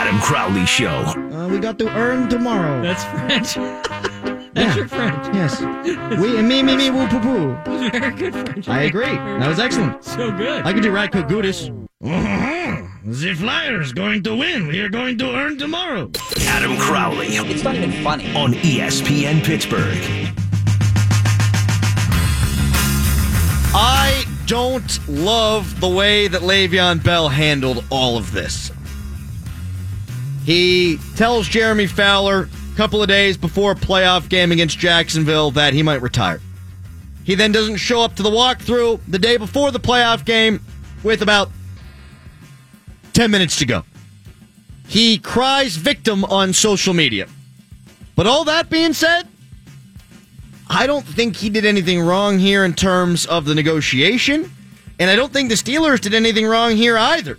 Adam Crowley Show. Uh, we got to earn tomorrow. That's French. That's Yeah. your French. yes. We me me me woo poo poo. Very good French. I agree. That was excellent. So good. I could do Radko Gudas. The Flyers going to win. We are going to earn tomorrow. Adam Crowley It's not even funny. on ESPN Pittsburgh. I don't love the way that Le'Veon Bell handled all of this. He tells Jeremy Fowler a couple of days before a playoff game against Jacksonville that he might retire. He then doesn't show up to the walkthrough the day before the playoff game with about 10 minutes to go. He cries victim on social media. But all that being said, I don't think he did anything wrong here in terms of the negotiation, and I don't think the Steelers did anything wrong here either.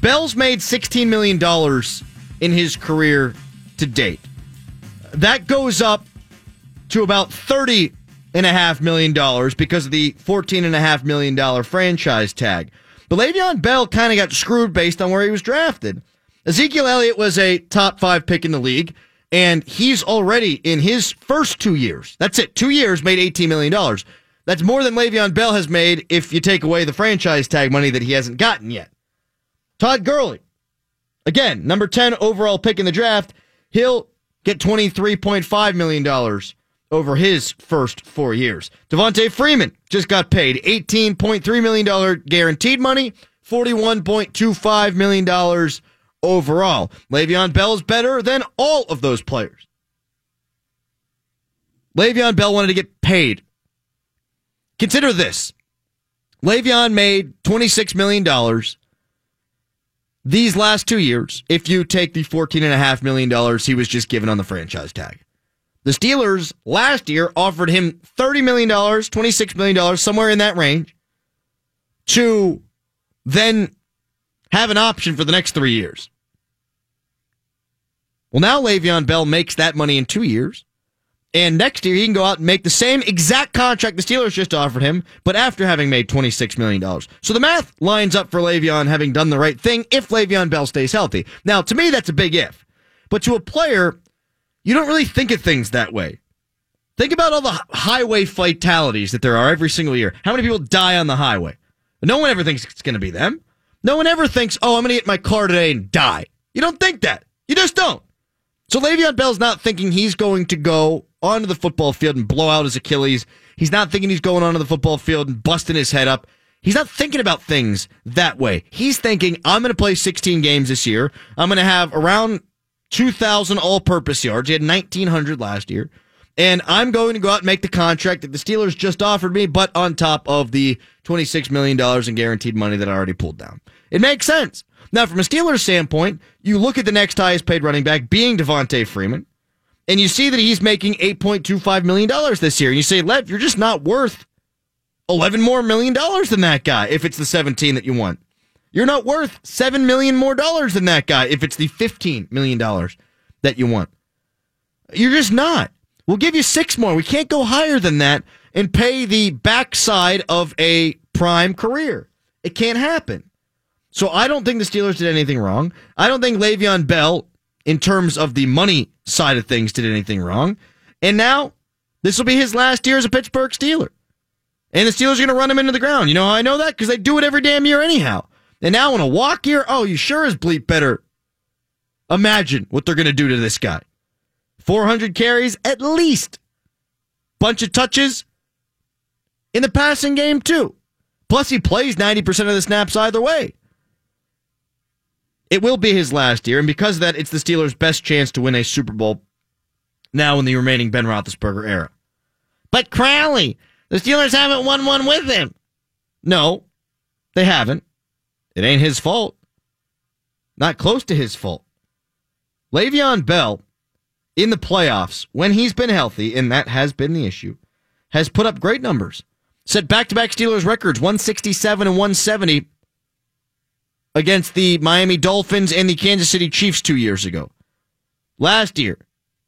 Bell's made $16 million in his career to date. That goes up to about $30.5 million because of the $14.5 million franchise tag. But Le'Veon Bell kind of got screwed based on where he was drafted. Ezekiel Elliott was a top five pick in the league, and he's already in his first two years. That's it. Two years made $18 million. That's more than Le'Veon Bell has made if you take away the franchise tag money that he hasn't gotten yet. Todd Gurley, again, number 10 overall pick in the draft, he'll get $23.5 million over his first four years. Devonta Freeman just got paid $18.3 million guaranteed money, $41.25 million overall. Le'Veon Bell is better than all of those players. Le'Veon Bell wanted to get paid. Consider this. Le'Veon made $26 million these last two years if you take the $14.5 million he was just given on the franchise tag. The Steelers last year offered him $30 million, $26 million, somewhere in that range, to then have an option for the next three years. Well, now Le'Veon Bell makes that money in two years. And next year, he can go out and make the same exact contract the Steelers just offered him, but after having made $26 million. So the math lines up for Le'Veon having done the right thing if Le'Veon Bell stays healthy. Now, to me, that's a big if. But to a player, you don't really think of things that way. Think about all the highway fatalities that there are every single year. How many people die on the highway? No one ever thinks it's going to be them. No one ever thinks, oh, I'm going to get my car today and die. You don't think that. You just don't. So Le'Veon Bell's not thinking he's going to go onto the football field and blow out his Achilles. He's not thinking he's going onto the football field and busting his head up. He's not thinking about things that way. He's thinking, I'm going to play 16 games this year. I'm going to have around 2,000 all purpose yards. He had 1,900 last year. And I'm going to go out and make the contract that the Steelers just offered me, but on top of the $26 million in guaranteed money that I already pulled down. It makes sense. Now, from a Steelers standpoint, you look at the next highest paid running back being Devonta Freeman, and you see that he's making $8.25 million this year. And you say, Lev, you're just not worth 11 more million dollars than that guy if it's the 17 that you want. You're not worth 7 million more dollars than that guy if it's the 15 million dollars that you want. You're just not. We'll give you six more. We can't go higher than that and pay the backside of a prime career. It can't happen. So I don't think the Steelers did anything wrong. I don't think Le'Veon Bell, in terms of the money side of things, did anything wrong. And now this will be his last year as a Pittsburgh Steeler. And the Steelers are going to run him into the ground. You know how I know that? Because they do it every damn year anyhow. And now in a walk year, oh, you sure as bleep better imagine what they're going to do to this guy. 400 carries at least. Bunch of touches in the passing game, too. Plus, he plays 90% of the snaps either way. It will be his last year, and because of that, it's the Steelers' best chance to win a Super Bowl now in the remaining Ben Roethlisberger era. But Crowley, the Steelers haven't won one with him. No, they haven't. It ain't his fault. Not close to his fault. Le'Veon Bell in the playoffs, when he's been healthy, and that has been the issue, has put up great numbers. Set back to back Steelers records 167 and 170 against the Miami Dolphins and the Kansas City Chiefs two years ago. Last year,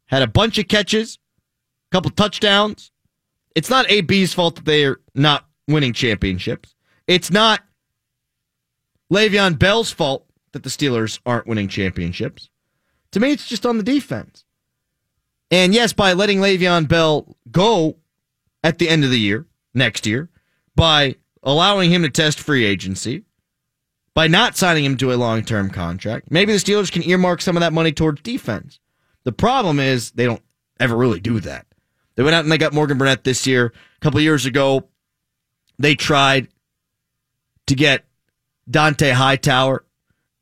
had a bunch of catches, a couple touchdowns. It's not AB's fault that they're not winning championships. It's not Le'Veon Bell's fault that the Steelers aren't winning championships. To me, it's just on the defense. And yes, by letting Le'Veon Bell go at the end of the year, next year, by allowing him to test free agency, by not signing him to a long term contract, maybe the Steelers can earmark some of that money towards defense. The problem is they don't ever really do that. They went out and they got Morgan Burnett this year. A couple years ago, they tried to get Dont'a Hightower,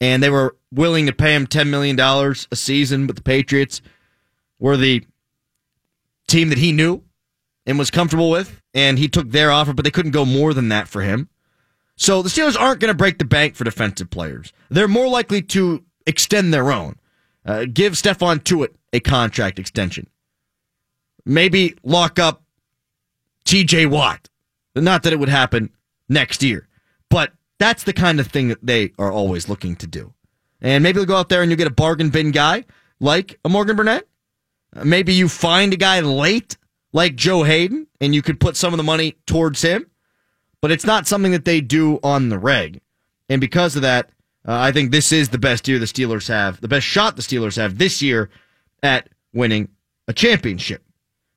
and they were willing to pay him $10 million a season, but the Patriots were the team that he knew and was comfortable with, and he took their offer, but they couldn't go more than that for him. So the Steelers aren't going to break the bank for defensive players. They're more likely to extend their own. Uh, give Stephon Tuitt a contract extension. Maybe lock up TJ Watt. Not that it would happen next year, but that's the kind of thing that they are always looking to do. And maybe they'll go out there and you get a bargain bin guy like a Morgan Burnett. Uh, maybe you find a guy late like Joe Haden and you could put some of the money towards him, but it's not something that they do on the reg. And because of that, uh, I think this is the best year the Steelers have, the best shot the Steelers have this year at winning a championship.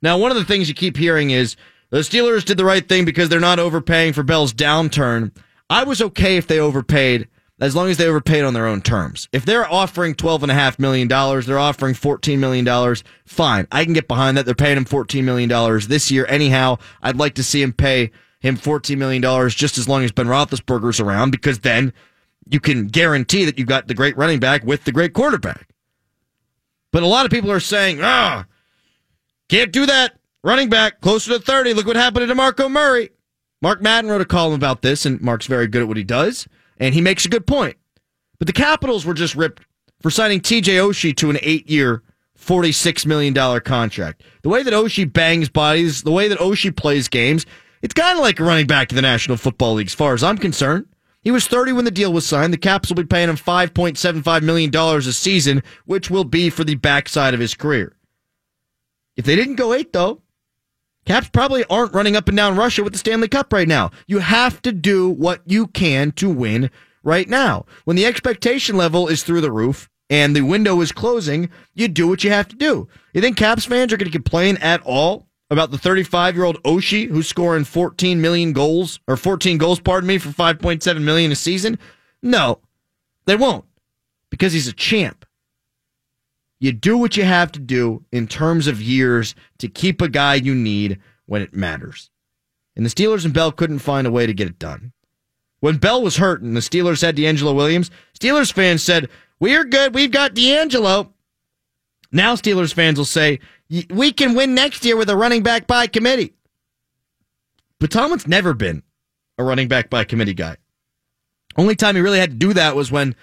Now, one of the things you keep hearing is the Steelers did the right thing because they're not overpaying for Bell's downturn. I was okay if they overpaid as long as they overpaid on their own terms. If they're offering $12.5 million, they're offering $14 million, fine. I can get behind that. They're paying him $14 million this year. Anyhow, I'd like to see him pay him $14 million just as long as Ben Roethlisberger's around because then you can guarantee that you've got the great running back with the great quarterback. But a lot of people are saying, ah, can't do that. Running back closer to 30. Look what happened to DeMarco Murray. Mark Madden wrote a column about this, and Mark's very good at what he does, and he makes a good point. But the Capitals were just ripped for signing TJ Oshie to an eight year, $46 million contract. The way that Oshie bangs bodies, the way that Oshie plays games, it's kind of like running back to the National Football League, as far as I'm concerned. He was 30 when the deal was signed. The Caps will be paying him $5.75 million a season, which will be for the backside of his career. If they didn't go eight, though, Caps probably aren't running up and down Russia with the Stanley Cup right now. You have to do what you can to win right now. When the expectation level is through the roof and the window is closing, you do what you have to do. You think Caps fans are going to complain at all about the 35 year old Oshie who's scoring 14 million goals or 14 goals, pardon me, for 5.7 million a season? No, they won't because he's a champ. You do what you have to do in terms of years to keep a guy you need when it matters. And the Steelers and Bell couldn't find a way to get it done. When Bell was hurt and the Steelers had DeAngelo Williams, Steelers fans said, We're good. We've got DeAngelo. Now Steelers fans will say, We can win next year with a running back by committee. But Tomlin's never been a running back by committee guy. Only time he really had to do that was when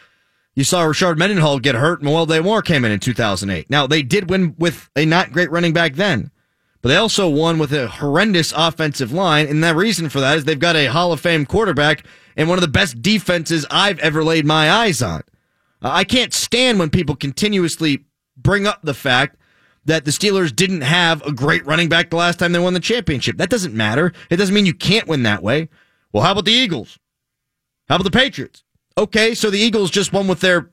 you saw Rashard Mendenhall get hurt, and Mewelde Moore came in in 2008. Now, they did win with a not great running back then, but they also won with a horrendous offensive line, and the reason for that is they've got a Hall of Fame quarterback and one of the best defenses I've ever laid my eyes on. I can't stand when people continuously bring up the fact that the Steelers didn't have a great running back the last time they won the championship. That doesn't matter. It doesn't mean you can't win that way. Well, how about the Eagles? How about the Patriots? Okay, so the Eagles just won with their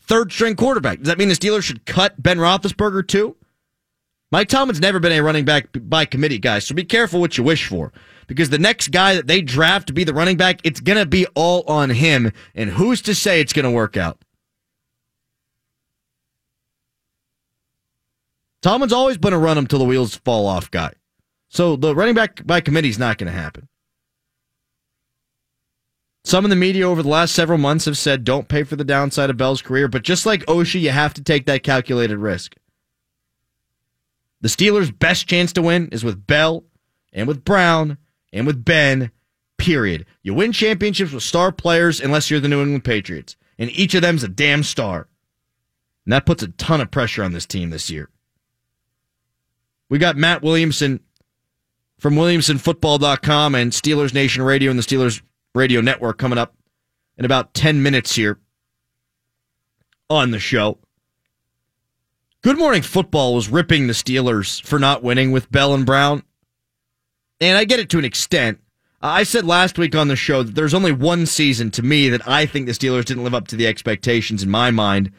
third string quarterback. Does that mean the Steelers should cut Ben Roethlisberger too? Mike Tomlin's never been a running back by committee guy, so be careful what you wish for. Because the next guy that they draft to be the running back, it's going to be all on him. And who's to say it's going to work out? Tomlin's always been a run him till the wheels fall off guy. So the running back by committee is not going to happen. Some in the media over the last several months have said don't pay for the downside of Bell's career, but just like Oshie, you have to take that calculated risk. The Steelers' best chance to win is with Bell and with Brown and with Ben, period. You win championships with star players unless you're the New England Patriots, and each of them's a damn star. And that puts a ton of pressure on this team this year. We got Matt Williamson from WilliamsonFootball.com and Steelers Nation Radio and the Steelers Radio Network coming up in about 10 minutes here on the show. Good Morning Football was ripping the Steelers for not winning with Bell and Brown. And I get it to an extent. I said last week on the show that there's only one season to me that I think the Steelers didn't live up to the expectations in my mind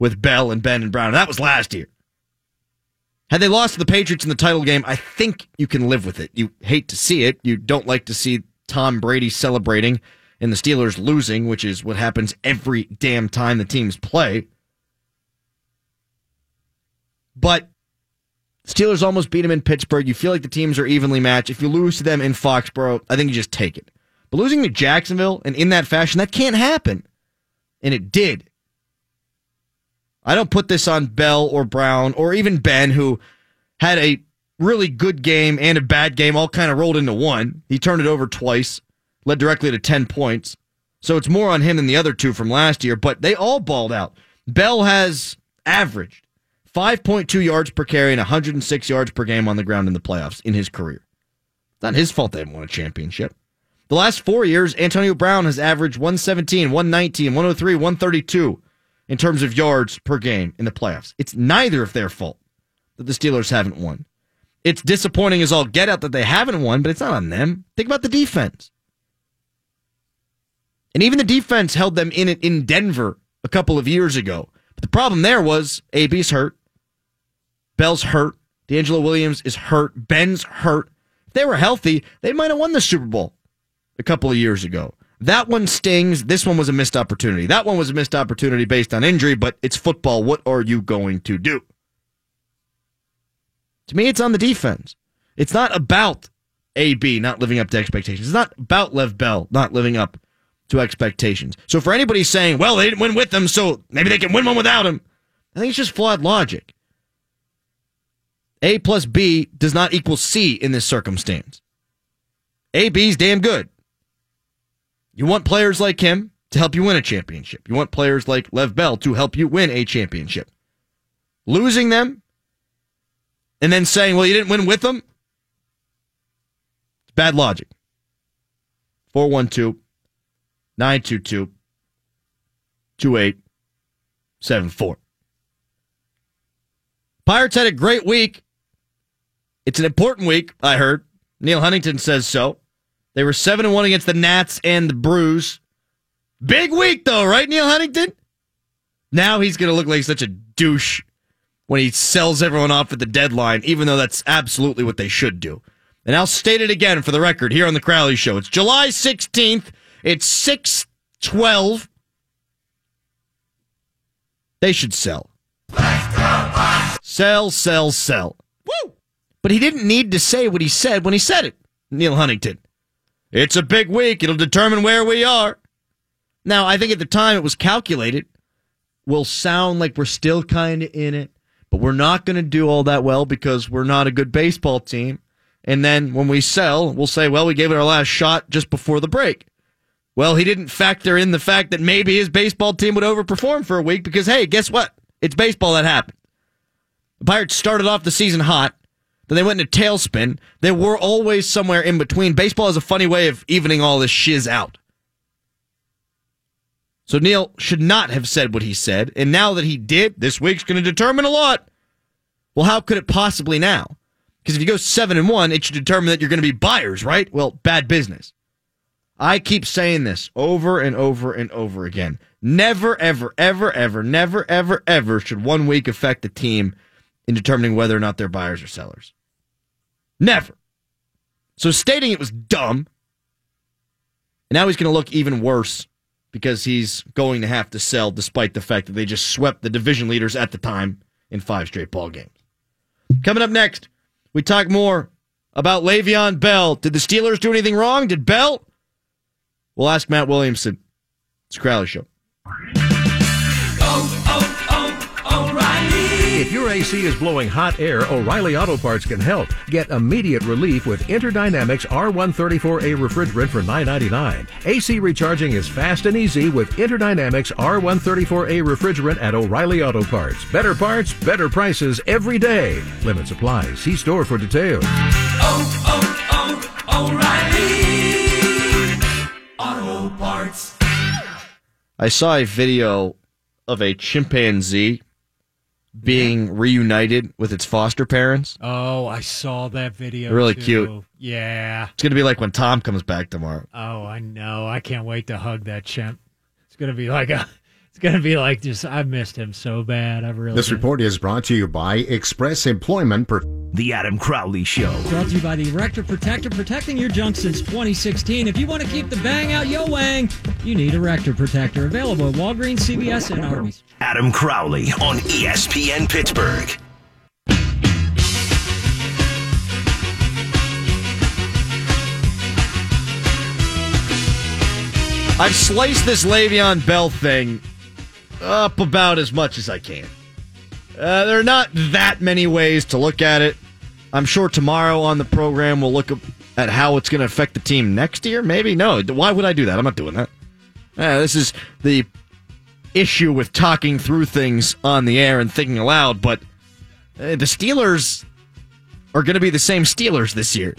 with Bell and Ben and Brown. And that was last year. Had they lost to the Patriots in the title game, I think you can live with it. You hate to see it. You don't like to see Tom Brady celebrating and the Steelers losing, which is what happens every damn time the teams play. But Steelers almost beat them in Pittsburgh. You feel like the teams are evenly matched. If you lose to them in Foxborough, I think you just take it. But losing to Jacksonville and in that fashion, that can't happen. And it did. I don't put this on Bell or Brown or even Ben, who had a really good game and a bad game all kind of rolled into one. He turned it over twice, led directly to 10 points. So it's more on him than the other two from last year, but they all balled out. Bell has averaged 5.2 yards per carry and 106 yards per game on the ground in the playoffs in his career. It's not his fault they haven't won a championship. The last four years, Antonio Brown has averaged 117, 119, 103, 132 in terms of yards per game in the playoffs. It's neither of their fault that the Steelers haven't won. It's disappointing as all get out that they haven't won, but it's not on them. Think about the defense. And even the defense held them in it in Denver a couple of years ago. But the problem there was AB's hurt, Bell's hurt, DeAngelo Williams is hurt, Ben's hurt. If they were healthy, they might have won the Super Bowl a couple of years ago. That one stings. This one was a missed opportunity. That one was a missed opportunity based on injury, but it's football. What are you going to do? To me, it's on the defense. It's not about AB not living up to expectations. It's not about Lev Bell not living up to expectations. So for anybody saying, well, they didn't win with them, so maybe they can win one without him, I think it's just flawed logic. A plus B does not equal C in this circumstance. AB's damn good. You want players like him to help you win a championship. You want players like Lev Bell to help you win a championship. Losing them and then saying, well, you didn't win with them, it's bad logic. 412 922 2874. Pirates had a great week. It's an important week, I heard. Neil Huntington says so. They were 7 and 1 against the Nats and the Brews. Big week, though, right, Neil Huntington? Now he's going to look like such a douche when he sells everyone off at the deadline, even though that's absolutely what they should do. And I'll state it again for the record here on the Crowley Show. It's July 16th. It's 612. They should sell. Sell, sell, sell. Woo! But he didn't need to say what he said when he said it, Neil Huntington. It's a big week. It'll determine where we are. Now, I think at the time it was calculated. We'll sound like we're still kind of in it, but we're not going to do all that well because we're not a good baseball team. And then when we sell, we'll say, well, we gave it our last shot just before the break. Well, he didn't factor in the fact that maybe his baseball team would overperform for a week because, hey, guess what? It's baseball that happened. The Pirates started off the season hot. Then they went into tailspin. They were always somewhere in between. Baseball is a funny way of evening all this shiz out. So Neil should not have said what he said. And now that he did, this week's going to determine a lot. Well, how could it possibly now? Because if you go seven and one, it should determine that you're going to be buyers, right? Well, bad business. I keep saying this over and over and over again. Never, ever, ever, ever, never, ever, ever should one week affect the team in determining whether or not they're buyers or sellers. Never. So stating it was dumb. And now he's going to look even worse because he's going to have to sell despite the fact that they just swept the division leaders at the time in five straight ball games. Coming up next, we talk more about Le'Veon Bell. Did the Steelers do anything wrong? Did Bell? We'll ask Matt Williamson. It's Crowley Show. If your AC is blowing hot air, O'Reilly Auto Parts can help. Get immediate relief with Interdynamics R134A refrigerant for $9.99. AC recharging is fast and easy with Interdynamics R134A refrigerant at O'Reilly Auto Parts. Better parts, better prices every day. Limit supply. See store for details. Oh, oh, oh, O'Reilly Auto Parts. I saw a video of a chimpanzee being reunited with its foster parents. Oh, I saw that video. Really too. cute. Yeah. It's going to be like when Tom comes back tomorrow. Oh, I know. I can't wait to hug that chimp. It's gonna be like a. It's gonna be like just. I've missed him so bad. I really. This did. report is brought to you by Express Employment. Per- The Adam Crowley Show. Brought to you by the Erector Protector, protecting your junk since 2016. If you want to keep the bang out yo wang, you need Erector Protector. Available at Walgreens, CVS, and Arby's. Adam Crowley on ESPN Pittsburgh. I've sliced this Le'Veon Bell thing up about as much as I can. Uh, there are not that many ways to look at it. I'm sure tomorrow on the program we'll look at how it's going to affect the team next year. Maybe no. Why would I do that? I'm not doing that. Uh, this is the issue with talking through things on the air and thinking aloud. But uh, the Steelers are going to be the same Steelers this year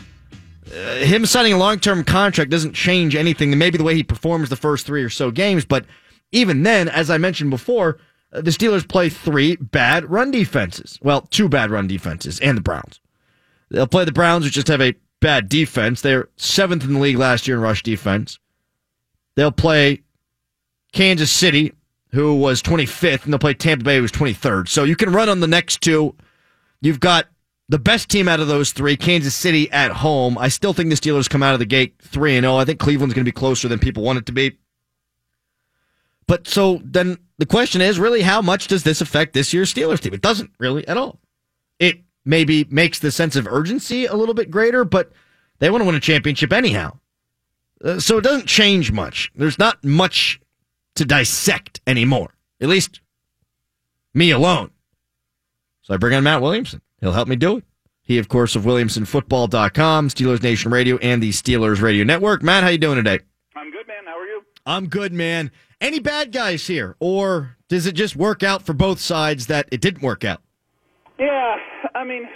uh, him signing a long term contract doesn't change anything. Maybe the way he performs the first three or so games, but even then, as I mentioned before, uh, the Steelers play three bad run defenses. Well, two bad run defenses, and the Browns. They'll play the Browns, which just have a bad defense. They're seventh in the league last year in rush defense. They'll play Kansas City, who was 25th, and they'll play Tampa Bay, who was 23rd. So you can run on the next two. You've got the best team out of those three, Kansas City at home. I still think the Steelers come out of the gate 3 and 0. I think Cleveland's going to be closer than people want it to be. But so then the question is really how much does this affect this year's Steelers team? It doesn't really at all. It maybe makes the sense of urgency a little bit greater, but they want to win a championship anyhow. Uh, so it doesn't change much. There's not much to dissect anymore. At least me alone. So I bring on Matt Williamson. He'll help me do it. He, of course, of WilliamsonFootball.com, Steelers Nation Radio, and the Steelers Radio Network. Matt, how you doing today? I'm good, man. How are you? I'm good, man. Any bad guys here, or does it just work out for both sides that it didn't work out? Yeah, I mean,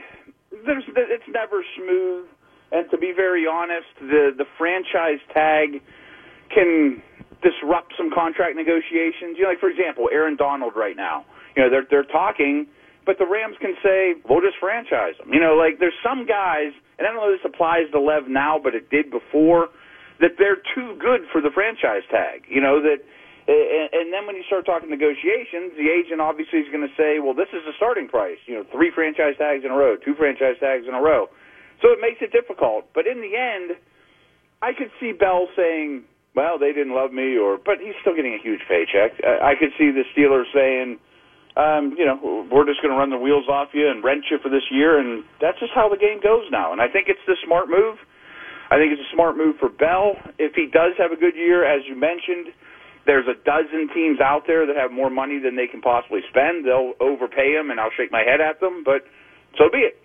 there's it's never smooth, and to be very honest, the the franchise tag can disrupt some contract negotiations. You know, like for example, Aaron Donald right now. You know, they're they're talking, but the Rams can say we'll just franchise. You know, like there's some guys, and I don't know if this applies to Lev now, but it did before. That they're too good for the franchise tag. You know that. And, and then when you start talking negotiations, the agent obviously is going to say, "Well, this is the starting price. You know, three franchise tags in a row, two franchise tags in a row." So it makes it difficult. But in the end, I could see Bell saying, "Well, they didn't love me," or but he's still getting a huge paycheck. I, I could see the Steelers saying, um, "You know, we're just going to run the wheels off you and rent you for this year," and that's just how the game goes now. And I think it's the smart move. I think it's a smart move for Bell. If he does have a good year, as you mentioned, there's a dozen teams out there that have more money than they can possibly spend. They'll overpay him, and I'll shake my head at them. But so be it.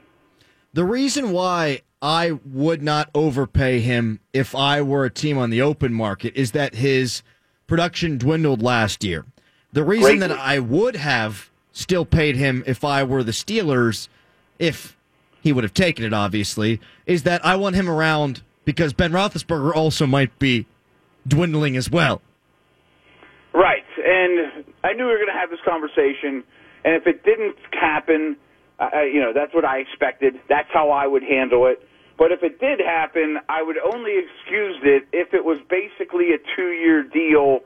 The reason why I would not overpay him if I were a team on the open market is that his production dwindled last year. The reason that I would have still paid him if I were the Steelers, if he would have taken it, obviously, is that I want him around because Ben Roethlisberger also might be dwindling as well. Right. And I knew we were going to have this conversation. And if it didn't happen, I- you know, that's what I expected. That's how I would handle it. But if it did happen, I would only excuse it if it was basically a two-year deal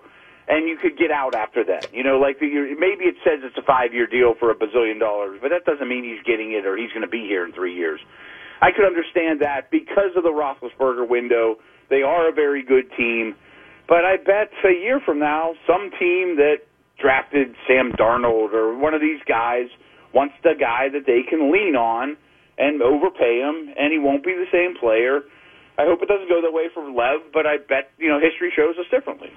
and you could get out after that. You know, like the, maybe it says it's a five-year deal for a bazillion dollars, but that doesn't mean he's getting it or he's going to be here in three years. I could understand that because of the Roethlisberger window. They are a very good team. But I bet a year from now, some team that drafted Sam Darnold or one of these guys wants the guy that they can lean on and overpay him, and he won't be the same player. I hope it doesn't go that way for Lev, but I bet you know history shows us differently.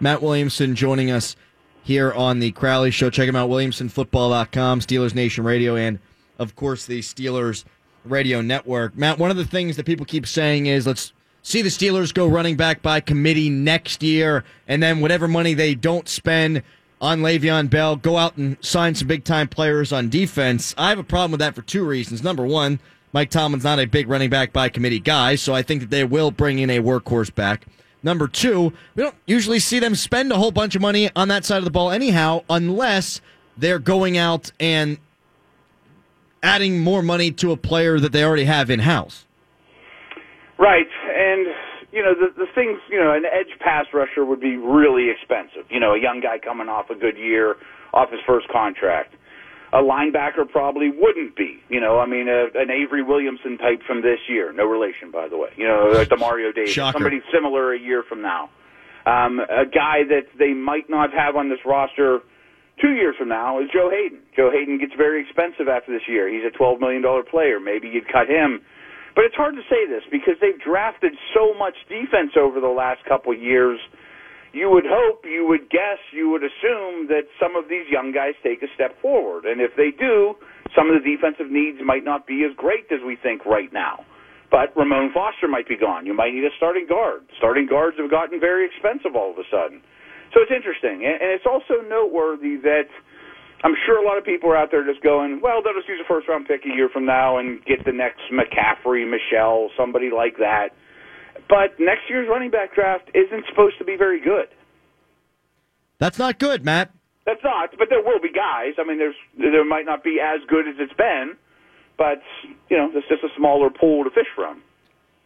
Matt Williamson joining us here on the Crowley Show. Check him out, WilliamsonFootball.com, Steelers Nation Radio, and of course the Steelers Radio Network. Matt, one of the things that people keep saying is let's see the Steelers go running back by committee next year, and then whatever money they don't spend on Le'Veon Bell, go out and sign some big time players on defense. I have a problem with that for two reasons. Number one, Mike Tomlin's not a big running back by committee guy, so I think that they will bring in a workhorse back. Number two, we don't usually see them spend a whole bunch of money on that side of the ball anyhow, unless they're going out and adding more money to a player that they already have in house. Right, and you know the the things you know an edge pass rusher would be really expensive. You know, a young guy coming off a good year, off his first contract. A linebacker probably wouldn't be. You know, I mean, a, an Avery Williamson type from this year, no relation, by the way. You know, like the Mario Davis, Shocker. somebody similar a year from now. Um, a guy that they might not have on this roster two years from now is Joe Haden. Joe Haden gets very expensive after this year. He's a $12 million player. Maybe you'd cut him. But it's hard to say this because they've drafted so much defense over the last couple years. You would hope, you would guess, you would assume that some of these young guys take a step forward. And if they do, some of the defensive needs might not be as great as we think right now. But Ramon Foster might be gone. You might need a starting guard. Starting guards have gotten very expensive all of a sudden. So it's interesting. And, it's also noteworthy that I'm sure a lot of people are out there just going, well, they'll just use a first round pick a year from now and get the next McCaffrey, Michelle, somebody like that. But next year's running back draft isn't supposed to be very good. That's not good, Matt. That's not, but there will be guys. I mean, there's there might not be as good as it's been, but you know, it's just a smaller pool to fish from.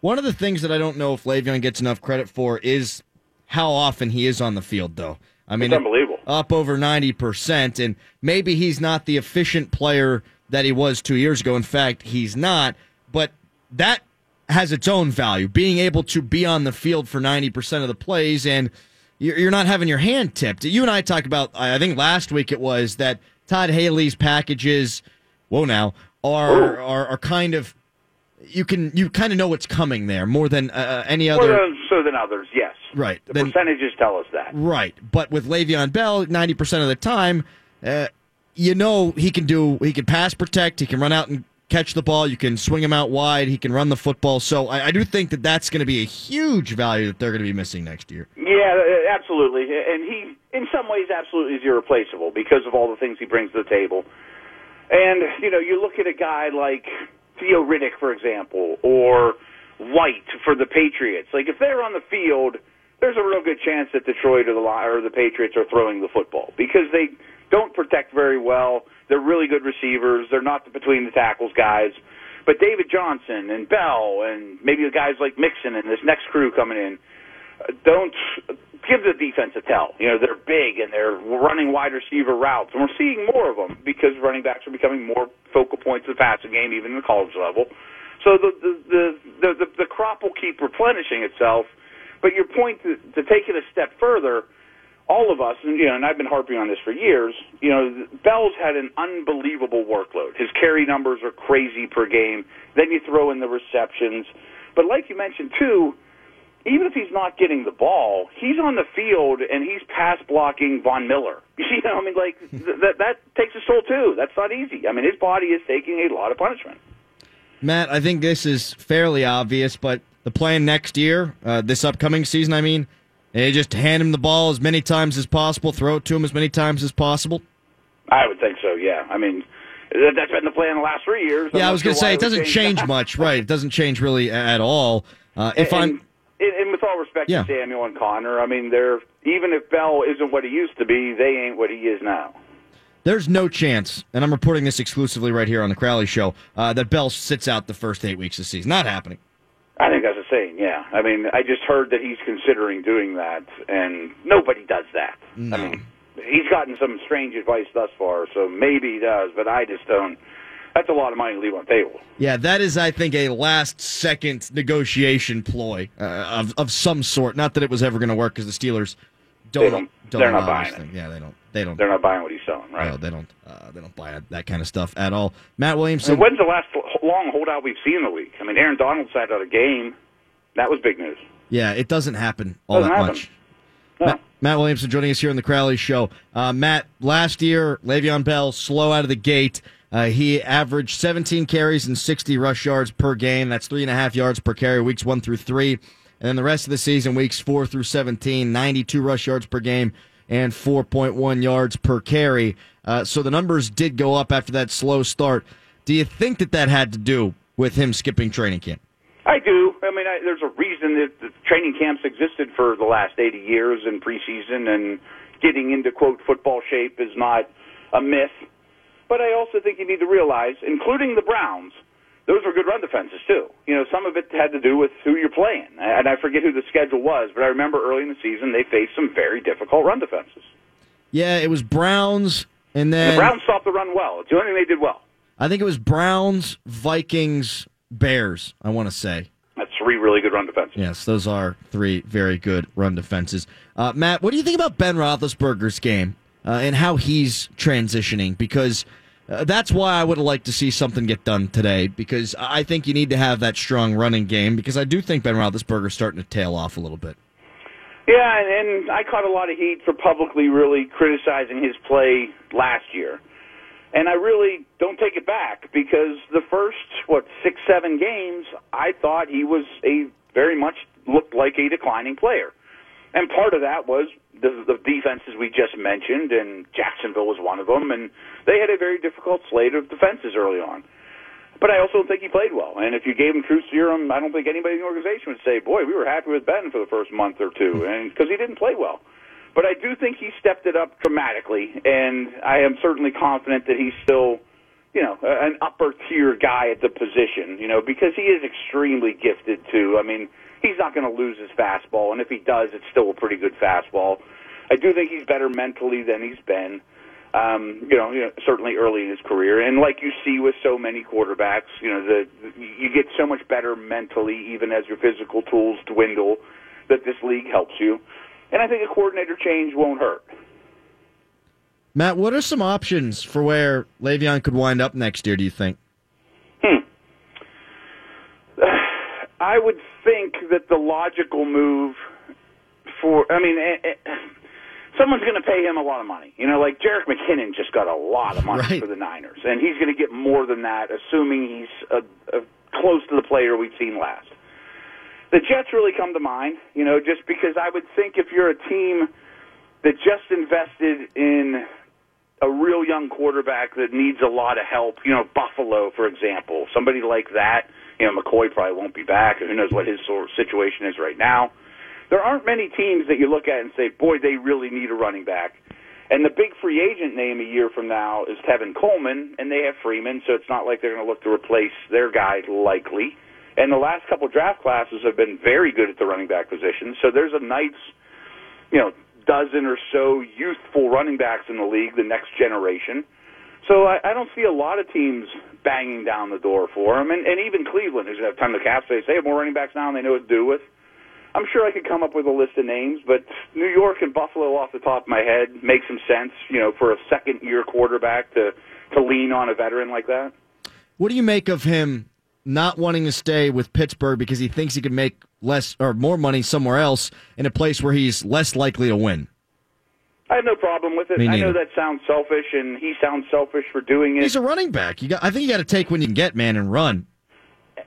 One of the things that I don't know if Le'Veon gets enough credit for is how often he is on the field, though. I mean, It's unbelievable. Up over 90%, and maybe he's not the efficient player that he was two years ago. In fact, he's not, but that has its own value. Being able to be on the field for 90% of the plays, and you're you're not having your hand tipped. You and I talked about, I think last week it was, that Todd Haley's packages, whoa now, are, are, are kind of. You can you kind of know what's coming there more than uh, any other More so than others, yes. Right. The Then, percentages tell us that. Right, but with Le'Veon Bell, ninety percent of the time, uh, you know he can do. He can pass protect. He can run out and catch the ball. You can swing him out wide. He can run the football. So I, I do think that that's going to be a huge value that they're going to be missing next year. Yeah, uh, absolutely. And he, in some ways, absolutely is irreplaceable because of all the things he brings to the table. And, you know, you look at a guy like Theo Riddick, for example, or White for the Patriots. Like, if they're on the field, there's a real good chance that Detroit or the, or the Patriots are throwing the football because they don't protect very well. They're really good receivers. They're not the between the tackles guys. But David Johnson and Bell and maybe the guys like Mixon and this next crew coming in, uh, don't give the defense a tell. You know, they're big and they're running wide receiver routes, and we're seeing more of them because running backs are becoming more focal points of the passing game, even in the college level. So the the the the, the, the crop will keep replenishing itself. But your point to, to take it a step further, all of us, and you know, and I've been harping on this for years. You know, Bell's had an unbelievable workload. His carry numbers are crazy per game. Then you throw in the receptions, but like you mentioned too, even if he's not getting the ball, he's on the field and he's pass blocking Von Miller. You know, I mean, like hmm. th- that that takes a toll too. That's not easy. I mean, his body is taking a lot of punishment. Matt, I think this is fairly obvious, but the plan next year, uh, this upcoming season, I mean, they just hand him the ball as many times as possible, throw it to him as many times as possible. I would think so. Yeah, I mean, that- that's been the plan the last three years. I'm yeah, I was going to say it doesn't change much, right? It doesn't change really at all. Uh, if and, I'm and, and with all respect Yeah. to Samuel and Conner, I mean, they're even if Bell isn't what he used to be, they ain't what he is now. There's no chance, and I'm reporting this exclusively right here on the Crowley Show, uh, that Bell sits out the first eight weeks of the season. Not happening. I think that's insane. Yeah, I mean, I just heard that he's considering doing that, and nobody does that. No. I mean, he's gotten some strange advice thus far, so maybe he does, but I just don't. That's a lot of money to leave on the table. Yeah, that is, I think, a last second negotiation ploy uh, of, of some sort. Not that it was ever going to work because the Steelers don't. They don't- they're not buying it. Yeah, they don't. They don't. They're not buying what he's selling, right? No, they don't. Uh, they don't buy that kind of stuff at all. Matt Williamson. mean, when's the last long holdout we've seen in the league? I mean, Aaron Donald sat out a game. That was big news. Yeah, it doesn't happen all Doesn't that happen. much. No. Matt, Matt Williamson joining us here on the Crowley Show. Uh, Matt, last year, Le'Veon Bell slow out of the gate. Uh, he averaged 17 carries and 60 rush yards per game. That's three and a half yards per carry, weeks one through three. And then the rest of the season, weeks four through 17, 92 rush yards per game and 4.1 yards per carry. Uh, so the numbers did go up after that slow start. Do you think that that had to do with him skipping training camp? I do. I mean, I, there's a reason that the training camps existed for the last 80 years in preseason, and getting into quote football shape is not a myth. But I also think you need to realize, including the Browns, those were good run defenses too. You know, some of it had to do with who you're playing, and I forget who the schedule was, but I remember early in the season they faced some very difficult run defenses. Yeah, it was Browns, and then And the Browns stopped the run well. It's the only thing they did well. I think it was Browns, Vikings, Bears. I want to say. That's three really good run defenses. Yes, those are three very good run defenses. Uh, Matt, what do you think about Ben Roethlisberger's game uh, and how he's transitioning? Because uh, that's why I would have liked to see something get done today. Because I think you need to have that strong running game. Because I do think Ben Roethlisberger's starting to tail off a little bit. Yeah, and, and I caught a lot of heat for publicly really criticizing his play last year. And I really don't take it back because the first, what, six, seven games, I thought he was a very much looked like a declining player. And part of that was the, the defenses we just mentioned, and Jacksonville was one of them, and they had a very difficult slate of defenses early on. But I also think he played well. And if you gave him true serum, I don't think anybody in the organization would say, "Boy, we were happy with Ben for the first month or two, and because he didn't play well." But I do think he stepped it up dramatically, and I am certainly confident that he's still, you know, an upper tier guy at the position. You know, because he is extremely gifted too. I mean, he's not going to lose his fastball, and if he does, it's still a pretty good fastball. I do think he's better mentally than he's been um, you know, you know, certainly early in his career. And like you see with so many quarterbacks, you know, the, you get so much better mentally, even as your physical tools dwindle, that this league helps you. And I think a coordinator change won't hurt. Matt, what are some options for where Le'Veon could wind up next year? Do you think? Hmm. I would think that the logical move for, I mean, eh, eh, someone's going to pay him a lot of money. You know, like Jerick McKinnon just got a lot of money Right. for the Niners, and he's going to get more than that, assuming he's uh uh close to the player we've seen last. The Jets really come to mind, you know, just because I would think if you're a team that just invested in a real young quarterback that needs a lot of help, you know, Buffalo, for example, somebody like that, you know, McCoy probably won't be back, and who knows what his sort of situation is right now. There aren't many teams that you look at and say, boy, they really need a running back. And the big free agent name a year from now is Tevin Coleman, and they have Freeman, so it's not like they're going to look to replace their guy likely. And the last couple draft classes have been very good at the running back position, so there's a nice, you know, dozen or so youthful running backs in the league, the next generation. So I, I don't see a lot of teams banging down the door for him, and, and even Cleveland, who's have time to cap space, they have more running backs now than they know what to do with. I'm sure I could come up with a list of names, but New York and Buffalo, off the top of my head, make some sense. You know, for a second-year quarterback to to lean on a veteran like that. What do you make of him not wanting to stay with Pittsburgh because he thinks he could make less or more money somewhere else in a place where he's less likely to win? I have no problem with it. I know that sounds selfish, and he sounds selfish for doing it. He's a running back. You got, I think you got to take when you can get, man, and run.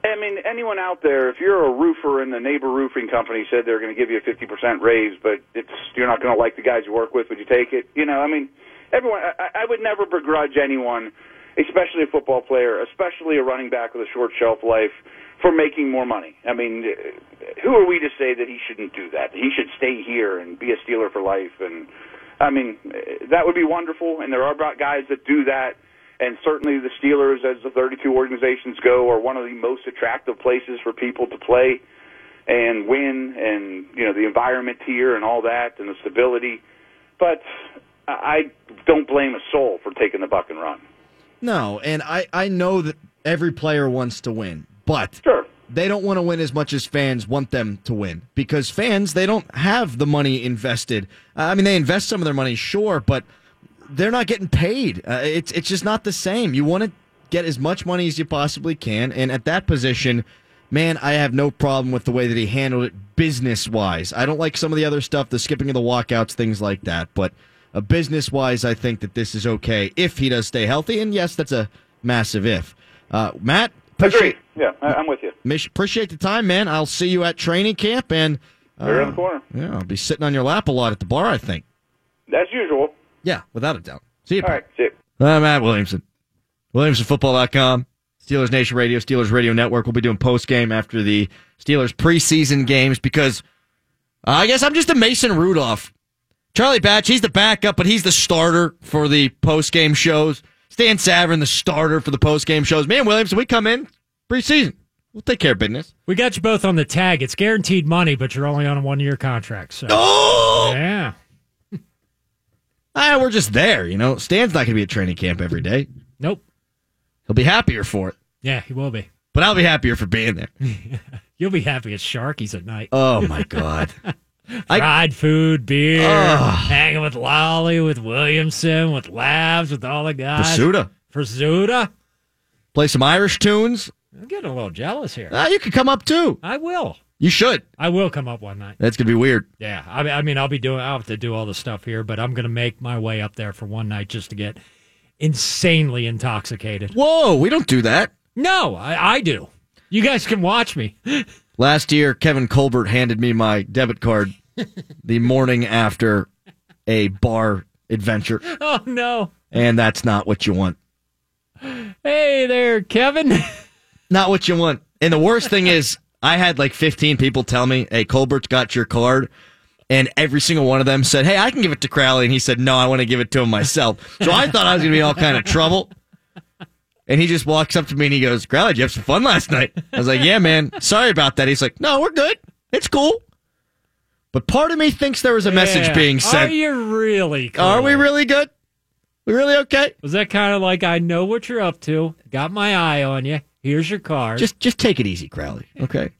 I mean, anyone out there, if you're a roofer and the neighbor roofing company said they're going to give you a 50% raise, but it's you're not going to like the guys you work with, would you take it? You know, I mean, everyone. I, I would never begrudge anyone, especially a football player, especially a running back with a short shelf life, for making more money. I mean, who are we to say that he shouldn't do that? He should stay here and be a Steeler for life. And I mean, that would be wonderful. And there are guys that do that and certainly the Steelers, as the 32 organizations go, are one of the most attractive places for people to play and win, and you know the environment here and all that, and the stability. But I don't blame a soul for taking the buck and run. No, and I, I know that every player wants to win, but Sure. they don't want to win as much as fans want them to win because fans they don't have the money invested. I mean, they invest some of their money, sure, but they're not getting paid. Uh, it's it's just not the same. You want to get as much money as you possibly can, and at that position, man, I have no problem with the way that he handled it business wise. I don't like some of the other stuff, the skipping of the walkouts, things like that, but. Uh, business wise, I think that this is okay if he does stay healthy. And yes, that's a massive if. Uh, Matt, Agreed. Yeah, I- I'm with you. Mish- appreciate the time, man. I'll see you at training camp, and uh, around the corner. Yeah, I'll be sitting on your lap a lot at the bar. I think. As usual. Yeah, without a doubt. See you. All right. See you. Uh, Matt Williamson, WilliamsonFootball.com, Steelers Nation Radio, Steelers Radio Network. We'll be doing post game after the Steelers preseason games because uh, I guess I'm just a Mason Rudolph. Charlie Batch, he's the backup, but he's the starter for the post game shows. Stan Savran, the starter for the post game shows. Me and Williams, we come in preseason. We'll take care of business. We got you both on the tag. It's guaranteed money, but you're only on a one year contract. So Oh, yeah. ah, we're just there. You know, Stan's not going to be at training camp every day. Nope. He'll be happier for it, Yeah, he will be. but I'll be happier for being there. You'll be happy at Sharky's at night. Oh my god. I- Fried food, beer, Ugh. hanging with Lolly, with Williamson, with Labs, with all the guys. Pursuta. Pursuta. Play some Irish tunes. I'm getting a little jealous here. Ah, you could come up too. I will. You should. I will come up one night. That's gonna be weird. Yeah, I mean, I mean, I'll be doing. I'll have to do all the stuff here, but I'm going to make my way up there for one night just to get insanely intoxicated. Whoa, we don't do that. No, I, I do. You guys can watch me. Last year, Kevin Colbert handed me my debit card the morning after a bar adventure, Oh no! and that's not what you want. Hey there, Kevin. Not what you want. And the worst thing is, I had like 15 people tell me, "Hey, Colbert's got your card." And every single one of them said, "Hey, I can give it to Crowley," and he said, "No, I want to give it to him myself." So I thought I was going to be all kind of trouble. And he just walks up to me and he goes, "Crowley, did you have some fun last night?" I was like, "Yeah, man. Sorry about that." He's like, "No, we're good. It's cool." But part of me thinks there was a message Yeah. being sent. Are you really? Cool? Are we really good? We really okay? Was that kind of like I know what you're up to? Got my eye on you. Here's your card. Just just take it easy, Crowley. Okay.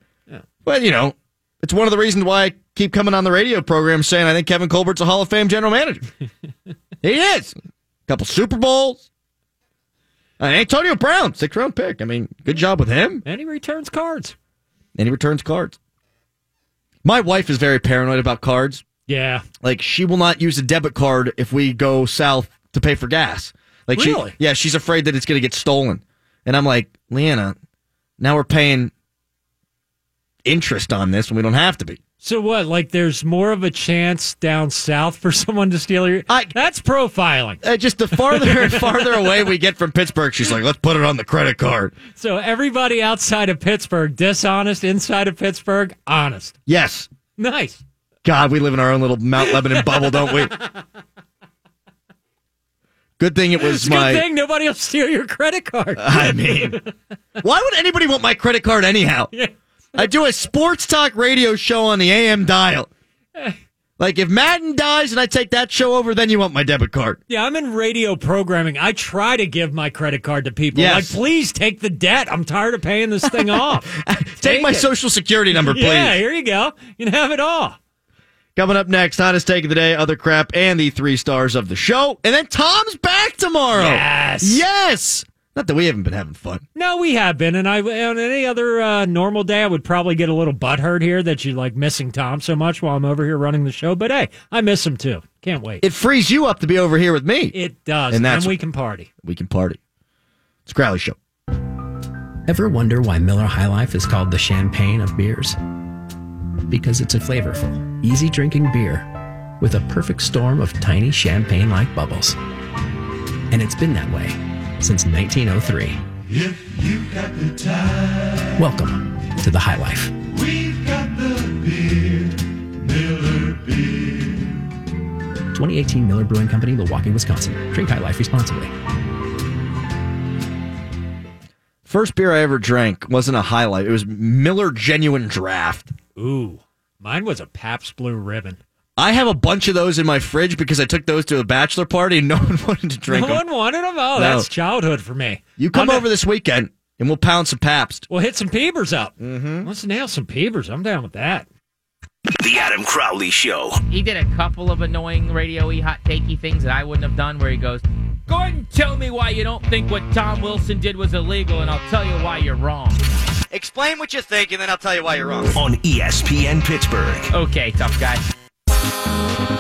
Well, you know, it's one of the reasons why I keep coming on the radio program saying I think Kevin Colbert's a Hall of Fame general manager. he is. A couple Super Bowls. Antonio Brown, six round pick. I mean, good job with him. and he returns cards. And he returns cards. My wife is very paranoid about cards. Yeah. Like she will not use a debit card if we go south to pay for gas. Like Really? she, yeah, she's afraid that it's going to get stolen. And I'm like, Leanna, now we're paying interest on this, and we don't have to be. So what? Like, there's more of a chance down south for someone to steal your. I- That's profiling. Uh, just the farther and farther away we get from Pittsburgh, she's like, let's put it on the credit card. So everybody outside of Pittsburgh, dishonest. Inside of Pittsburgh, honest. Yes. Nice. God, we live in our own little Mount Lebanon bubble, don't we? Good thing it was It's my. good thing nobody will steal your credit card. I mean, why would anybody want my credit card anyhow? Yeah. I do a sports talk radio show on the AM dial. Like if Madden dies and I take that show over, then you want my debit card. Yeah, I'm in radio programming. I try to give my credit card to people. Yes. Like, please take the debt. I'm tired of paying this thing off. Take, my it. social security number, please. Yeah, here you go. You can have it all. Coming up next, hottest take of the day, other crap, and the three stars of the show. And then Tom's back tomorrow. Yes. Yes. Not that we haven't been having fun. No, we have been, and I on any other uh, normal day, I would probably get a little butthurt here that you like missing Tom so much while I'm over here running the show. But hey, I miss him too. Can't wait. It frees you up to be over here with me. It does, And and, we can party. we can party. It's Crowley Show. Ever wonder why Miller High Life is called the champagne of beers? Because it's a flavorful, easy drinking beer with a perfect storm of tiny champagne like bubbles. And it's been that way since 1903. If you got the time, Welcome to the High Life. we've got the beer, Miller Beer. 2018 Miller Brewing Company, Milwaukee, Wisconsin. Drink High Life responsibly. First beer I ever drank wasn't a High Life. It was Miller Genuine Draft. Ooh, mine was a Pabst Blue Ribbon. I have a bunch of those in my fridge because I took those to a bachelor party and no one wanted to drink no them. No one wanted them. Oh, No. that's childhood for me. You come I'm over this weekend and we'll pound some Pabst. We'll hit some Peebers up. Mm-hmm. Let's nail some Peebers. I'm down with that. The Adam Crowley Show. He did a couple of annoying radio-y, hot takey things that I wouldn't have done. Where he goes, "Go ahead and tell me why you don't think what Tom Wilson did was illegal, and I'll tell you why you're wrong." Explain what you think and then I'll tell you why you're wrong. On ESPN Pittsburgh. Okay, tough guy. Bye.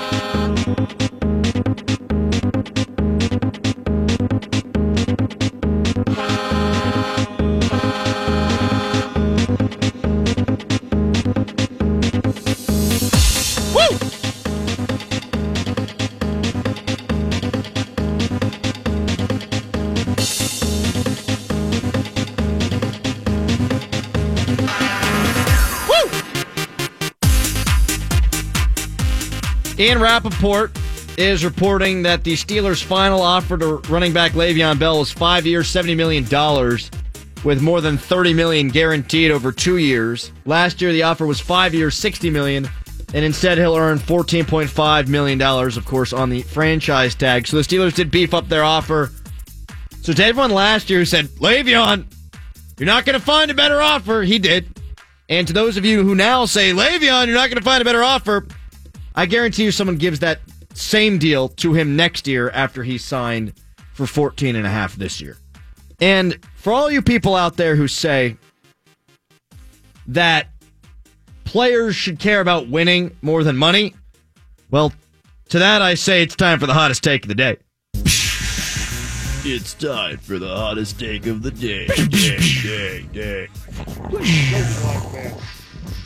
Ian Rapoport is reporting that the Steelers' final offer to running back Le'Veon Bell is five years, $70 million, with more than 30 million guaranteed over two years. Last year, the offer was five years, 60 million, and instead he'll earn $14.5 million, of course, on the franchise tag. So the Steelers did beef up their offer. So to everyone last year who said, Le'Veon, you're not going to find a better offer, he did. And to those of you who now say, Le'Veon, you're not going to find a better offer, I guarantee you someone gives that same deal to him next year after he signed for 14 and a half this year. And for all you people out there who say that players should care about winning more than money, well, to that I say it's time for the hottest take of the day. It's time for the hottest take of the day. day, day, day.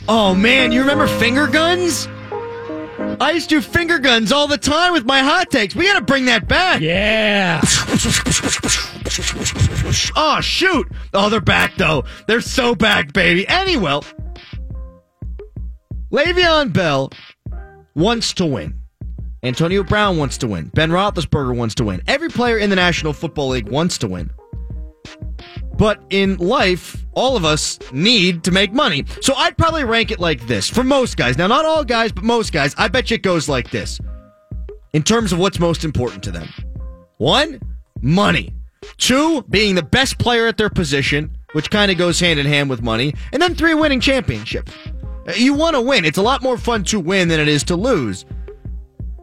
Oh man, you remember finger guns? I used to do finger guns all the time with my hot takes. We got to bring that back. Yeah. oh shoot! Oh, they're back though. They're so back, baby. Anyway, Le'Veon Bell wants to win. Antonio Brown wants to win. Ben Roethlisberger wants to win. Every player in the National Football League wants to win. But in life, all of us need to make money. So I'd probably rank it like this for most guys. Now, not all guys, but most guys. I bet you it goes like this in terms of what's most important to them. One, money. Two, being the best player at their position, which kind of goes hand in hand with money. And then three, winning championships. Uh, you want to win. It's a lot more fun to win than it is to lose.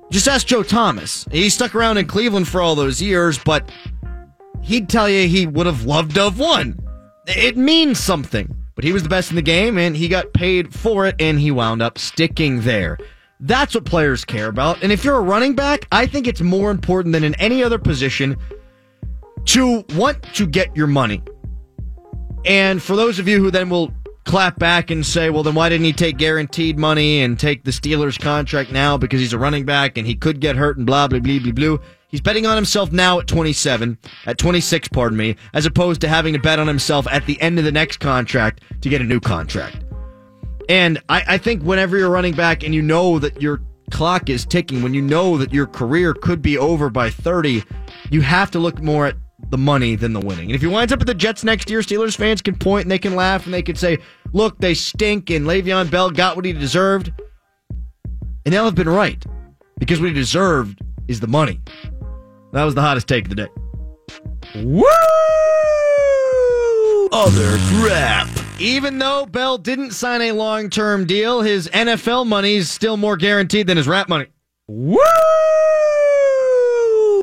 Just ask Joe Thomas. He stuck around in Cleveland for all those years, but he'd tell you he would have loved to have won. It means something. But he was the best in the game and he got paid for it and he wound up sticking there. That's what players care about. And if you're a running back, I think it's more important than in any other position to want to get your money. And for those of you who then will clap back and say, well, then why didn't he take guaranteed money and take the Steelers contract now because he's a running back and he could get hurt and blah, blah, blah, blah, blah. He's betting on himself now at 27, at 26, pardon me, as opposed to having to bet on himself at the end of the next contract to get a new contract. And I, I think whenever you're running back and you know that your clock is ticking, when you know that your career could be over by 30, you have to look more at the money than the winning. And if he winds up at the Jets next year, Steelers fans can point and they can laugh and they can say, look, they stink and Le'Veon Bell got what he deserved. And they'll have been right because what he deserved is the money. That was the hottest take of the day. Woo! Other crap. Even though Bell didn't sign a long term deal, his NFL money is still more guaranteed than his rap money. Woo!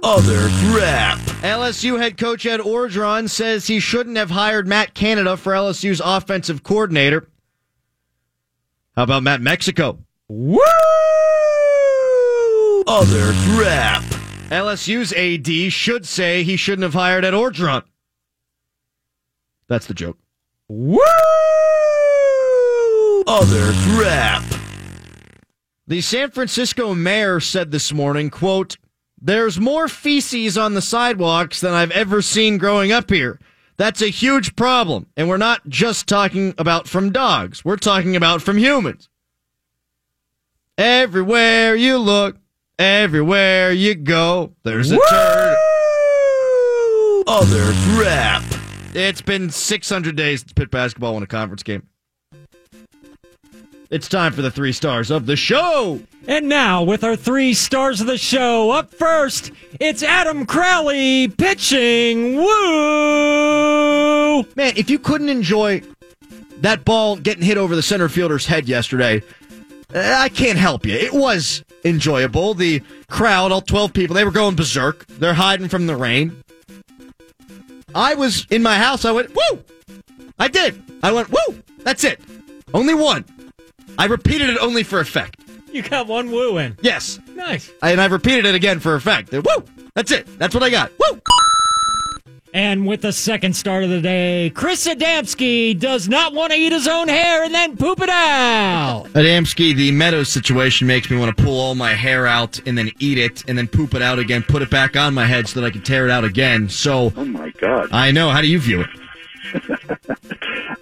Other crap. LSU head coach Ed Orgeron says he shouldn't have hired Matt Canada for LSU's offensive coordinator. How about Matt Mexico? Woo! Other crap. LSU's AD should say he shouldn't have hired Ed Orgeron. That's the joke. Woo! Other crap. The San Francisco mayor said this morning, quote, There's more feces on the sidewalks than I've ever seen growing up here. That's a huge problem. And we're not just talking about from dogs. We're talking about from humans. Everywhere you look, everywhere you go, there's a turd. Other crap. It's been 600 days since Pitt basketball won a conference game. It's time for the three stars of the show. And now, with our three stars of the show, up first, it's Adam Crowley pitching. Woo! Man, if you couldn't enjoy that ball getting hit over the center fielder's head yesterday, uh, I can't help you. It was enjoyable. The crowd, all 12 people, they were going berserk. They're hiding from the rain. I was in my house. I went, woo! I did. I went, woo! That's it. Only one. I repeated it only for effect. You got one woo in. Yes. Nice. And I've repeated it again for effect. Woo! That's it. That's what I got. Woo! And with the second start of the day, Chris Adamski does not want to eat his own hair and then poop it out. Adamski, the Meadows situation makes me want to pull all my hair out and then eat it and then poop it out again, put it back on my head so that I can tear it out again. So, Oh my God. I know. How do you view it?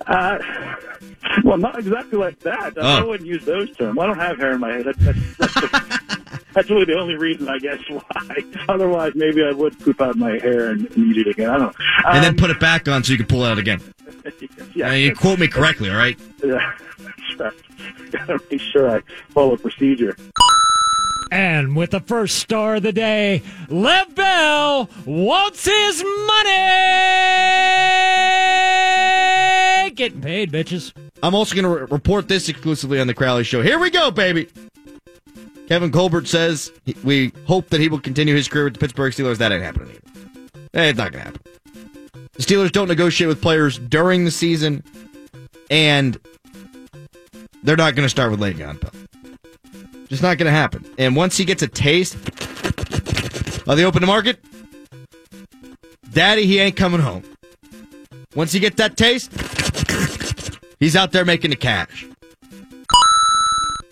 Uh, well, not exactly like that. Oh. I wouldn't use those terms. I don't have hair in my head. That, that's, that's, That's really the only reason, I guess, why. Otherwise, maybe I would poop out my hair and, and eat it again. I don't know. and then Um, put it back on so you can pull it out again. yeah, Now, you quote me correctly, all right? Yeah, that's right. Gotta make sure I follow procedure. And with the first star of the day, Lev Bell wants his money. Getting paid, bitches. I'm also going to re- report this exclusively on the Crowley Show. Here we go, baby. Kevin Colbert says we hope that he will continue his career with the Pittsburgh Steelers. That ain't happening either. It's not going to happen. The Steelers don't negotiate with players during the season, and they're not going to start with Le'Veon Bell. Just not going to happen. And once he gets a taste of the open market, Daddy, he ain't coming home. Once he gets that taste, he's out there making the cash.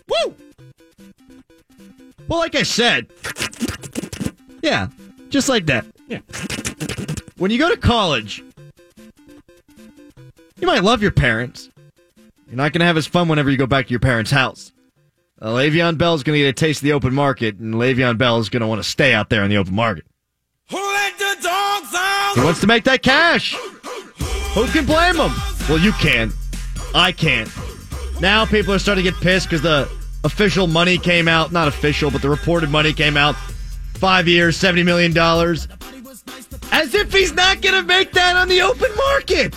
Woo! Well, like I said, yeah, just like that. Yeah. When you go to college, you might love your parents. You're not going to have as fun whenever you go back to your parents' house. Uh, Le'Veon Bell is going to get a taste of the open market, and Le'Veon Bell is going to want to stay out there in the open market. Who let the dogs out? He wants to make that cash. Who can blame him? Well, you can. I can't. Now people are starting to get pissed because the official money came out. Not official, but the reported money came out. Five years, $70 million. As if he's not going to make that on the open market.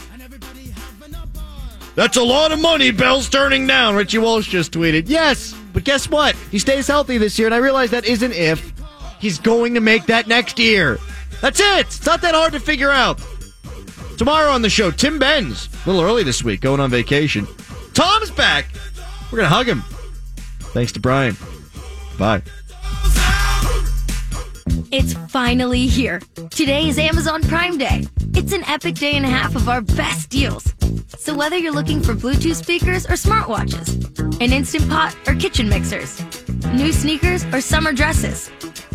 That's a lot of money Bell's turning down, Richie Walsh just tweeted. Yes, but guess what? He stays healthy this year, and I realize that isn't if. He's going to make that next year. That's it. It's not that hard to figure out. Tomorrow on the show, Tim Benz, a little early this week, going on vacation. Tom's back. We're going to hug him. Thanks to Brian. Bye. It's finally here. Today is Amazon Prime Day. It's an epic day and a half of our best deals. So whether you're looking for Bluetooth speakers or smartwatches, an Instant Pot or kitchen mixers, new sneakers or summer dresses,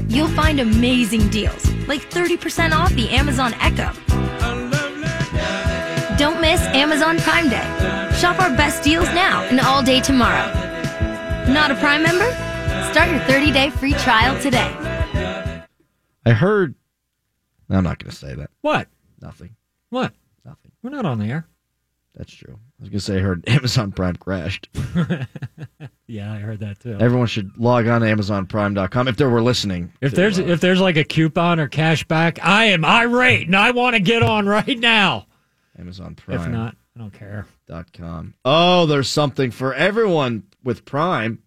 you'll find amazing deals, like 30% off the Amazon Echo. Don't miss Amazon Prime Day. Shop our best deals now and all day tomorrow. Not a Prime member? Start your 30-day free trial today. I heard. I'm not going to say that. What? Nothing. What? Nothing. We're not on the air. That's true. I was going to say I heard Amazon Prime crashed. Yeah, I heard that too. Everyone should log on to AmazonPrime.com if they were listening. If to, there's uh, if there's like a coupon or cash back, I am irate and I want to get on right now. Amazon Prime. If not, I don't care. Oh, there's something for everyone with Prime.